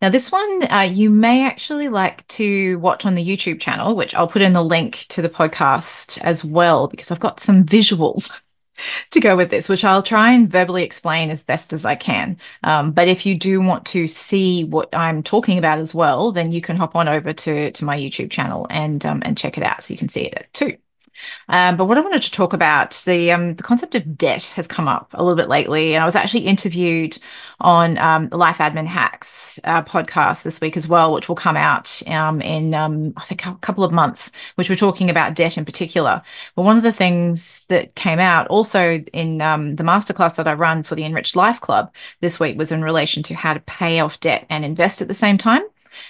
Now, this one uh, you may actually like to watch on the YouTube channel, which I'll put in the link to the podcast as well, because I've got some visuals to go with this, which I'll try and verbally explain as best as I can. Um, but if you do want to see what I'm talking about as well, then you can hop on over to to my YouTube channel and um, and check it out so you can see it too. Um, but what I wanted to talk about the um, the concept of debt has come up a little bit lately, and I was actually interviewed on um, the Life Admin Hacks uh, podcast this week as well, which will come out um, in um, I think a couple of months, which we're talking about debt in particular. But one of the things that came out also in um, the masterclass that I run for the Enriched Life Club this week was in relation to how to pay off debt and invest at the same time.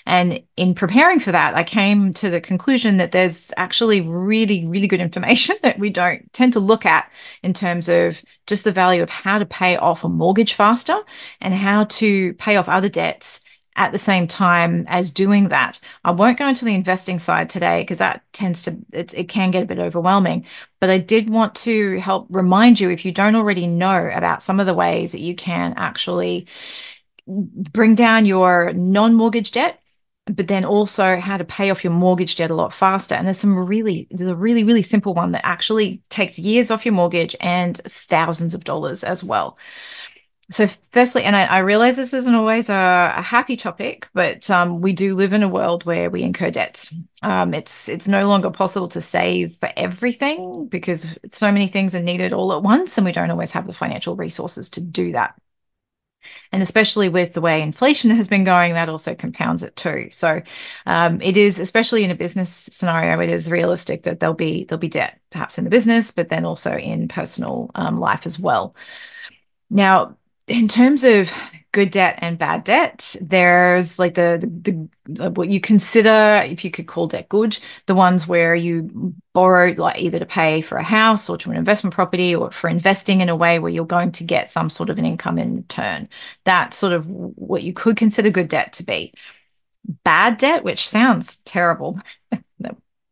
And in preparing for that, I came to the conclusion that there's actually really, really good information that we don't tend to look at in terms of just the value of how to pay off a mortgage faster and how to pay off other debts at the same time as doing that. I won't go into the investing side today because that tends to it can get a bit overwhelming. But I did want to help remind you if you don't already know about some of the ways that you can actually bring down your non-mortgage debt but then also how to pay off your mortgage debt a lot faster. And there's some really, there's a really, really simple one that actually takes years off your mortgage and thousands of dollars as well. So, firstly, and I, I realize this isn't always a, a happy topic, but um, we do live in a world where we incur debts. Um, it's it's no longer possible to save for everything because so many things are needed all at once, and we don't always have the financial resources to do that. And especially with the way inflation has been going, that also compounds it too. So um, it is, especially in a business scenario, it is realistic that there'll be there'll be debt, perhaps in the business, but then also in personal um, life as well. Now, in terms of good debt and bad debt. There's like the, the, the, what you consider, if you could call debt good, the ones where you borrowed like either to pay for a house or to an investment property or for investing in a way where you're going to get some sort of an income in return. That's sort of what you could consider good debt to be. Bad debt, which sounds terrible,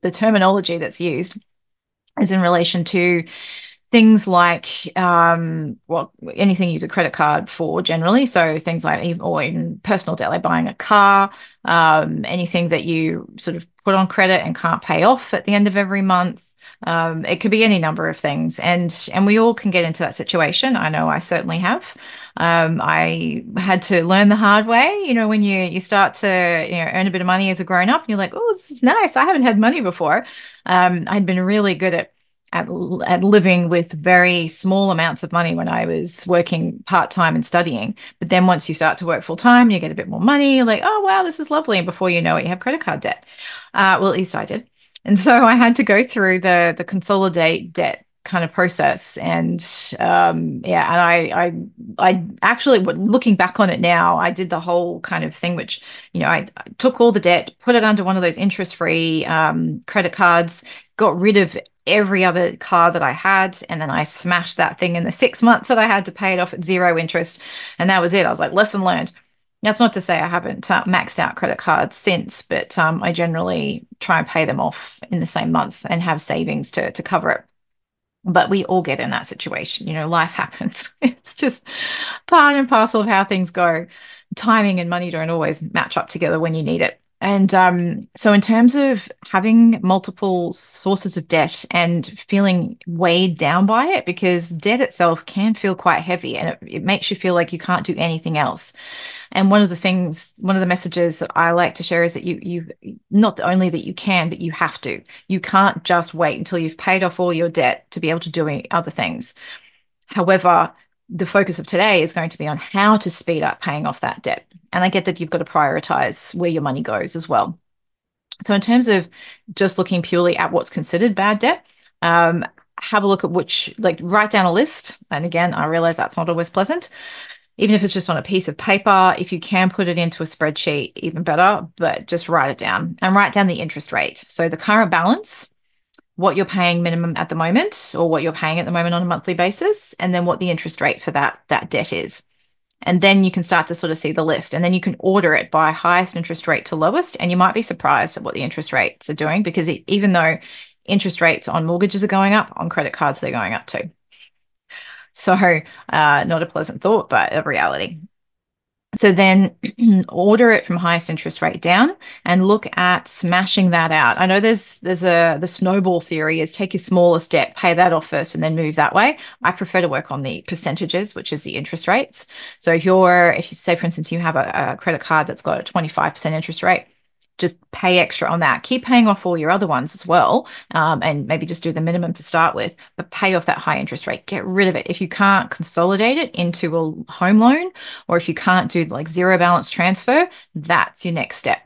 the terminology that's used is in relation to things like um, well, anything you use a credit card for generally. So things like, or in personal debt, like buying a car, um, anything that you sort of put on credit and can't pay off at the end of every month. Um, it could be any number of things, and and we all can get into that situation. I know I certainly have. Um, I had to learn the hard way. You know, when you you start to you know earn a bit of money as a grown up, and you're like, oh, this is nice. I haven't had money before. Um, I'd been really good at at, at living with very small amounts of money when I was working part time and studying. But then once you start to work full time, you get a bit more money. You're like, oh, wow, this is lovely. And before you know it, you have credit card debt. Uh, well, at least I did. And so I had to go through the the consolidate debt kind of process and um yeah and i i i actually looking back on it now i did the whole kind of thing which you know i, I took all the debt put it under one of those interest free um credit cards got rid of every other car that I had. And then I smashed that thing in the six months that I had to pay it off at zero interest. And that was it. I was like, lesson learned. That's not to say I haven't uh, maxed out credit cards since, but um, I generally try and pay them off in the same month and have savings to, to cover it. But we all get in that situation. You know, life happens. it's just part and parcel of how things go. Timing and money don't always match up together when you need it. And um, so, in terms of having multiple sources of debt and feeling weighed down by it, because debt itself can feel quite heavy and it, it, makes you feel like you can't do anything else. And one of the things, one of the messages that I like to share is that you, you, not only that you can, but you have to. You can't just wait until you've paid off all your debt to be able to do other things. However, the focus of today is going to be on how to speed up paying off that debt. And I get that you've got to prioritize where your money goes as well. So, in terms of just looking purely at what's considered bad debt, um, have a look at which, like, write down a list. And again, I realize that's not always pleasant. even if it's just on a piece of paper, if you can put it into a spreadsheet, even better, but just write it down and write down the interest rate. So the current balance, what you're paying minimum at the moment, or what you're paying at the moment on a monthly basis, and then what the interest rate for that, that debt is. And then you can start to sort of see the list. And then you can order it by highest interest rate to lowest. And you might be surprised at what the interest rates are doing because it, even though interest rates on mortgages are going up, on credit cards, they're going up too. So, uh, not a pleasant thought, but a reality. So then order it from highest interest rate down and look at smashing that out. I know there's there's a the snowball theory is take your smallest debt, pay that off first and then move that way. I prefer to work on the percentages, which is the interest rates. So if you're if you say for instance you have a, a credit card that's got a 25% interest rate, just pay extra on that. Keep paying off all your other ones as well, um, and maybe just do the minimum to start with, but pay off that high interest rate. Get rid of it. If you can't consolidate it into a home loan, or if you can't do like zero balance transfer, that's your next step.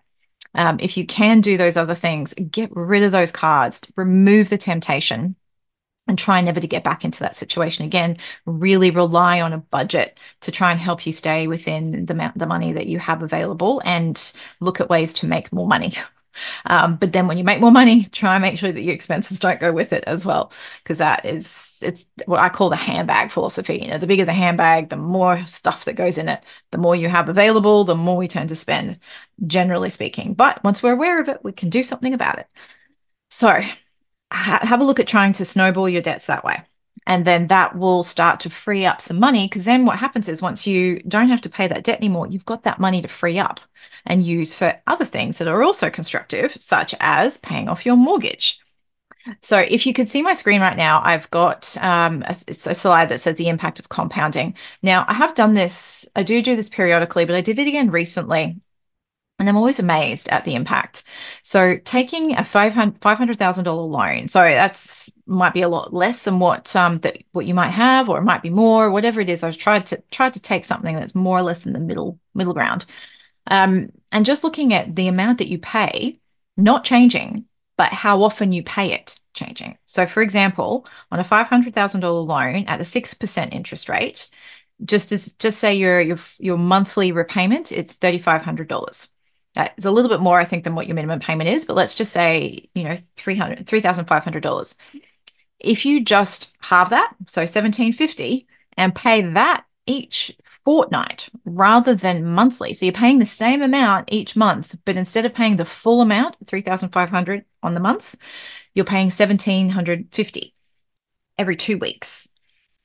Um, if you can do those other things, get rid of those cards, remove the temptation and try never to get back into that situation again. Really rely on a budget to try and help you stay within the, amount, the money that you have available and look at ways to make more money. Um, but then when you make more money, try and make sure that your expenses don't go with it as well, because that is it's what I call the handbag philosophy. You know, the bigger the handbag, the more stuff that goes in it, the more you have available, the more we tend to spend, generally speaking. But once we're aware of it, we can do something about it. So ha- have a look at trying to snowball your debts that way. And then that will start to free up some money. Because then what happens is once you don't have to pay that debt anymore, you've got that money to free up and use for other things that are also constructive, such as paying off your mortgage. So if you could see my screen right now, I've got um, a, it's a slide that says the impact of compounding. Now I have done this, I do do this periodically, but I did it again recently and I'm always amazed at the impact. So taking a $500,000 loan, so that's might be a lot less than what um that what you might have, or it might be more, whatever it is. I've tried to tried to take something that's more or less in the middle middle ground. Um, and just looking at the amount that you pay, not changing, but how often you pay it changing. So for example, on a $500,000 loan at a 6% interest rate, just as just say your your your monthly repayment, it's $3,500 it's a little bit more, I think, than what your minimum payment is, but let's just say, you know, $300, $3,500. If you just halve that, so 1750 and pay that each fortnight rather than monthly. So you're paying the same amount each month, but instead of paying the full amount, 3,500 on the month, you're paying 1,750 every two weeks.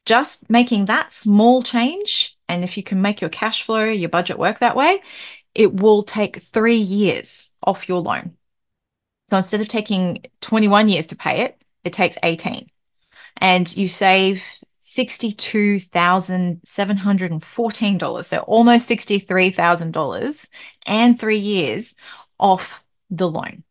Just making that small change, and if you can make your cash flow, your budget work that way, it will take three years off your loan. So instead of taking 21 years to pay it, it takes 18. And you save $62,714, so almost $63,000 and three years off the loan.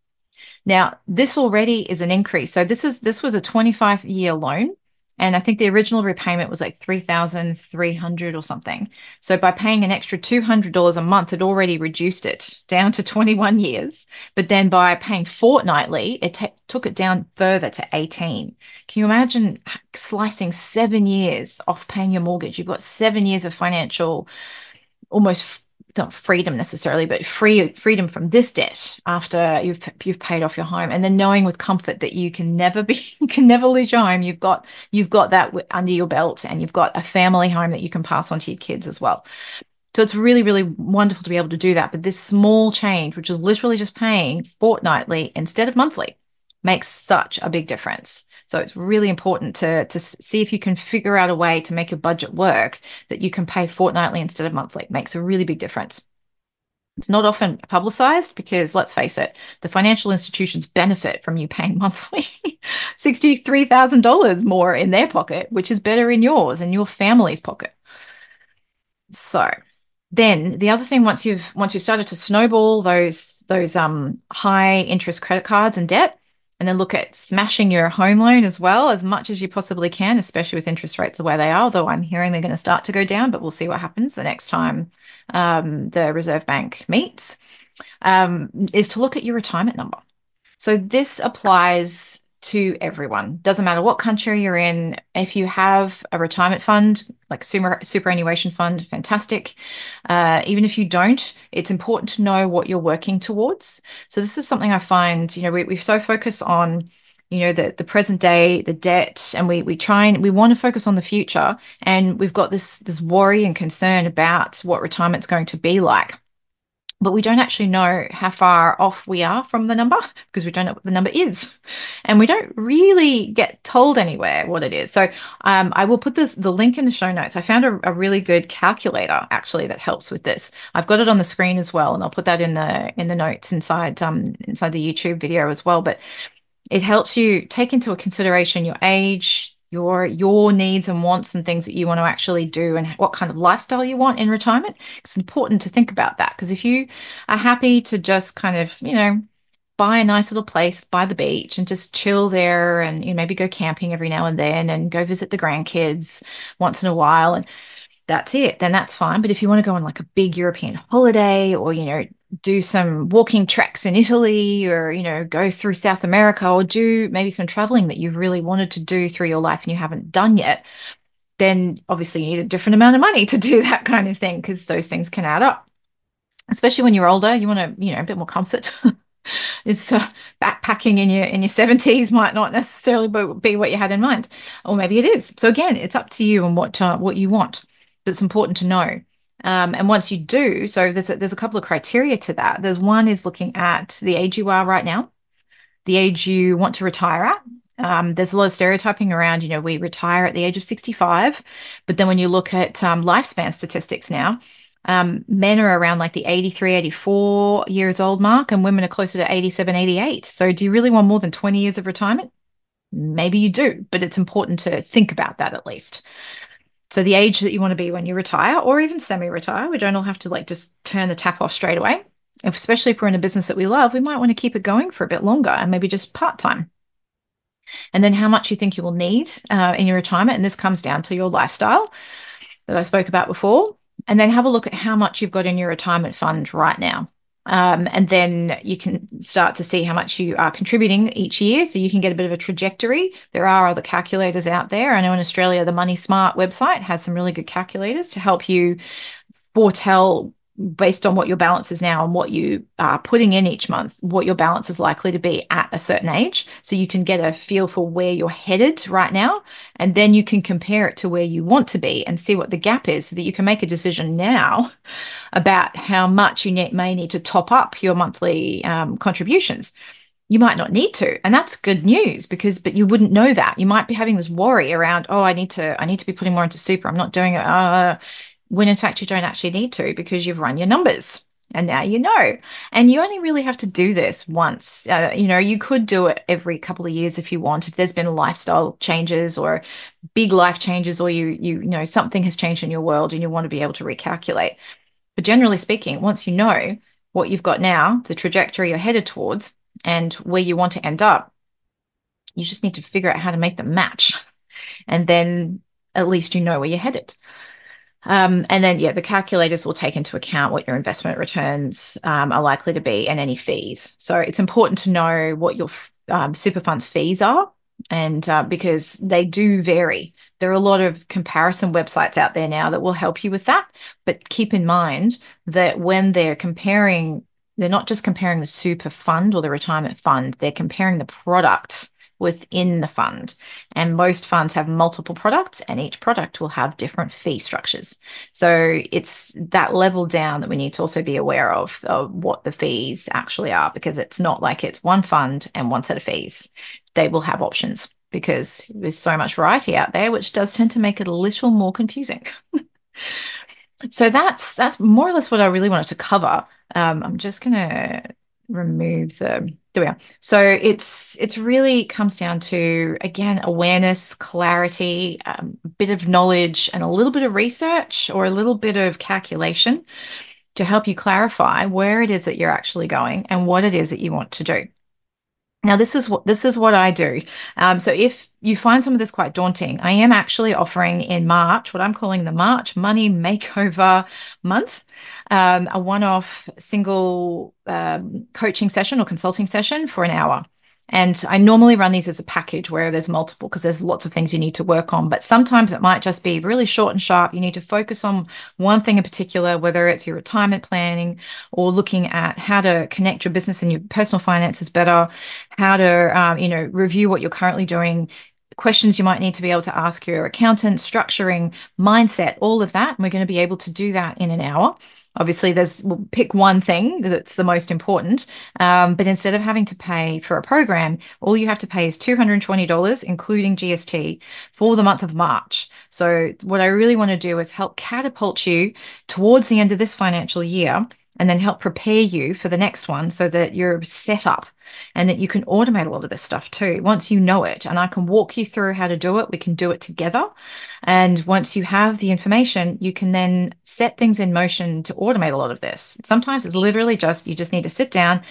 Now, this already is an increase. So this is this was a 25 year loan and I think the original repayment was like 3,300 or something. So by paying an extra $200 a month, it already reduced it down to 21 years. But then by paying fortnightly, it t- took it down further to 18. Can you imagine slicing seven years off paying your mortgage? You've got seven years of financial, almost not freedom necessarily, but free freedom from this debt after you've you've paid off your home, and then knowing with comfort that you can never be you can never lose your home. You've got you've got that under your belt, and you've got a family home that you can pass on to your kids as well. So it's really really wonderful to be able to do that. But this small change, which is literally just paying fortnightly instead of monthly, makes such a big difference. So it's really important to, to see if you can figure out a way to make your budget work that you can pay fortnightly instead of monthly. It makes a really big difference. It's not often publicized because let's face it, the financial institutions benefit from you paying monthly $63,000 more in their pocket, which is better in yours and your family's pocket. So then the other thing once you've once you've started to snowball those those um high interest credit cards and debt and then look at smashing your home loan as well as much as you possibly can, especially with interest rates the way they are. Though I'm hearing they're going to start to go down, but we'll see what happens the next time um, the Reserve Bank meets. Um, is to look at your retirement number. So this applies to everyone. Doesn't matter what country you're in. If you have a retirement fund, like super superannuation fund, fantastic. Uh, even if you don't, it's important to know what you're working towards. So this is something I find, you know, we, we so focus on you know the the present day the debt and we we try and we want to focus on the future and we've got this this worry and concern about what retirement's going to be like but we don't actually know how far off we are from the number because we don't know what the number is. And we don't really get told anywhere what it is. So um, I will put the, the link in the show notes. I found a, a, really good calculator actually that helps with this. I've got it on the screen as well, and I'll put that in the in the notes inside um, inside the YouTube video as well. But it helps you take into consideration your age, your your needs and wants and things that you want to actually do and what kind of lifestyle you want in retirement it's important to think about that. Because if you are happy to just kind of you know buy a nice little place by the beach and just chill there and you know, maybe go camping every now and then and go visit the grandkids once in a while and that's it then that's fine. But if you want to go on like a big european holiday or you know do some walking treks in Italy or, you know, go through South America or do maybe some traveling that you've really wanted to do through your life and you haven't done yet, then obviously you need a different amount of money to do that kind of thing because those things can add up. Especially when you're older, you want to, you know, a bit more comfort. it's uh, backpacking in your in your 70s might not necessarily be what you had in mind or maybe it is so again it's up to you and what uh, what you want but it's important to know um, and once you do, so there's a, there's a couple of criteria to that. There's one is looking at the age you are right now, the age you want to retire at. Um, there's a lot of stereotyping around, you know, we retire at the age of 65, but then when you look at um, lifespan statistics now, um, men are around like the 83, 84 years old mark, and women are closer to 87, 88. So, do you really want more than 20 years of retirement? Maybe you do, but it's important to think about that at least. So the age that you want to be when you retire or even semi-retire, we don't all have to like just turn the tap off straight away. Especially if we're in a business that we love, we might want to keep it going for a bit longer and maybe just part-time. And then how much you think you will need uh, in your retirement. And this comes down to your lifestyle that I spoke about before. And then have a look at how much you've got in your retirement fund right now. Um, and then you can start to see how much you are contributing each year. So you can get a bit of a trajectory. There are other calculators out there. I know in Australia, the Money Smart website has some really good calculators to help you foretell based on what your balance is now and what you are putting in each month, what your balance is likely to be at a certain age. So you can get a feel for where you're headed right now. And then you can compare it to where you want to be and see what the gap is so that you can make a decision now about how much you may need to top up your monthly um, contributions you might not need to and that's good news because but you wouldn't know that you might be having this worry around oh i need to i need to be putting more into super i'm not doing it uh, when in fact you don't actually need to because you've run your numbers and now you know. And you only really have to do this once. Uh, you know you could do it every couple of years if you want. If there's been lifestyle changes or big life changes or you you, you know something has changed in your world and you want to be able to recalculate. But generally speaking once you know what you've got now the trajectory you're headed towards and where you want to end up you just need to figure out how to make them match. And then at least you know where you're headed um, and then, yeah, the calculators will take into account what your investment returns um, are likely to be and any fees. So it's important to know what your um, super funds fees are, and uh, because they do vary. There are a lot of comparison websites out there now that will help you with that. But keep in mind that when they're comparing, they're not just comparing the super fund or the retirement fund, they're comparing the product within the fund. And most funds have multiple products, and each product will have different fee structures. So it's that level down that we need to also be aware of, of what the fees actually are, because it's not like it's one fund and one set of fees. They will have options because there's so much variety out there, which does tend to make it a little more confusing. so that's that's more or less what I really wanted to cover. Um, I'm just gonna remove the there we are. So it's it's really comes down to again awareness clarity um, a bit of knowledge and a little bit of research or a little bit of calculation to help you clarify where it is that you're actually going and what it is that you want to do now, this is what this is what I do. Um, so, if you find some of this quite daunting, I am actually offering in March what I'm calling the March Money Makeover Month, um, a one-off single um, coaching session or consulting session for an hour. And I normally run these as a package where there's multiple because there's lots of things you need to work on. But sometimes it might just be really short and sharp. You need to focus on one thing in particular, whether it's your retirement planning or looking at how to connect your business and your personal finances better, how to, um, you know, review what you're currently doing, questions you might need to be able to ask your accountant, structuring, mindset, all of that. And we're going to be able to do that in an hour. Obviously, there's we'll pick one thing that's the most important. Um, but instead of having to pay for a program, all you have to pay is $220, including GST, for the month of March. So, what I really want to do is help catapult you towards the end of this financial year and then help prepare you for the next one so that you're set up and that you can automate a lot of this stuff too. Once you know it and i can walk you through how to do it we can do it together. And once you have the information you can then set things in motion to automate a lot of this. Sometimes it's literally just you just need to sit down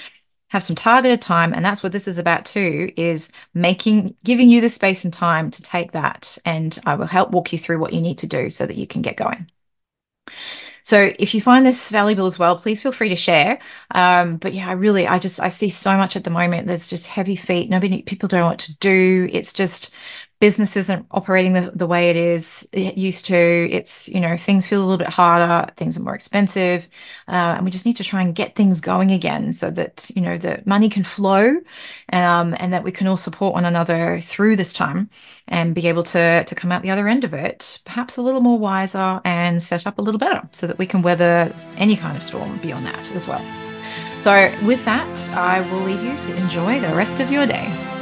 have some targeted time and that's what this is about too is making giving you the space and time to take that. And i will help walk you through what you need to do so that you can get going so if you find this valuable as well, please feel free to share. Um, but yeah, I really, I just, I see so much at the moment. There's just heavy feet. Nobody, people don't know what to do. It's just business isn't operating the, the way it is it used to. It's, you know, things feel a little bit harder, things are more expensive. Uh, and we just need to try and get things going again so that, you know, the money can flow um, and that we can all support one another through this time and be able to, to come out the other end of it, perhaps a little more wiser and set up a little better so that we can weather any kind of storm beyond that as well. So, with that, I will leave you to enjoy the rest of your day.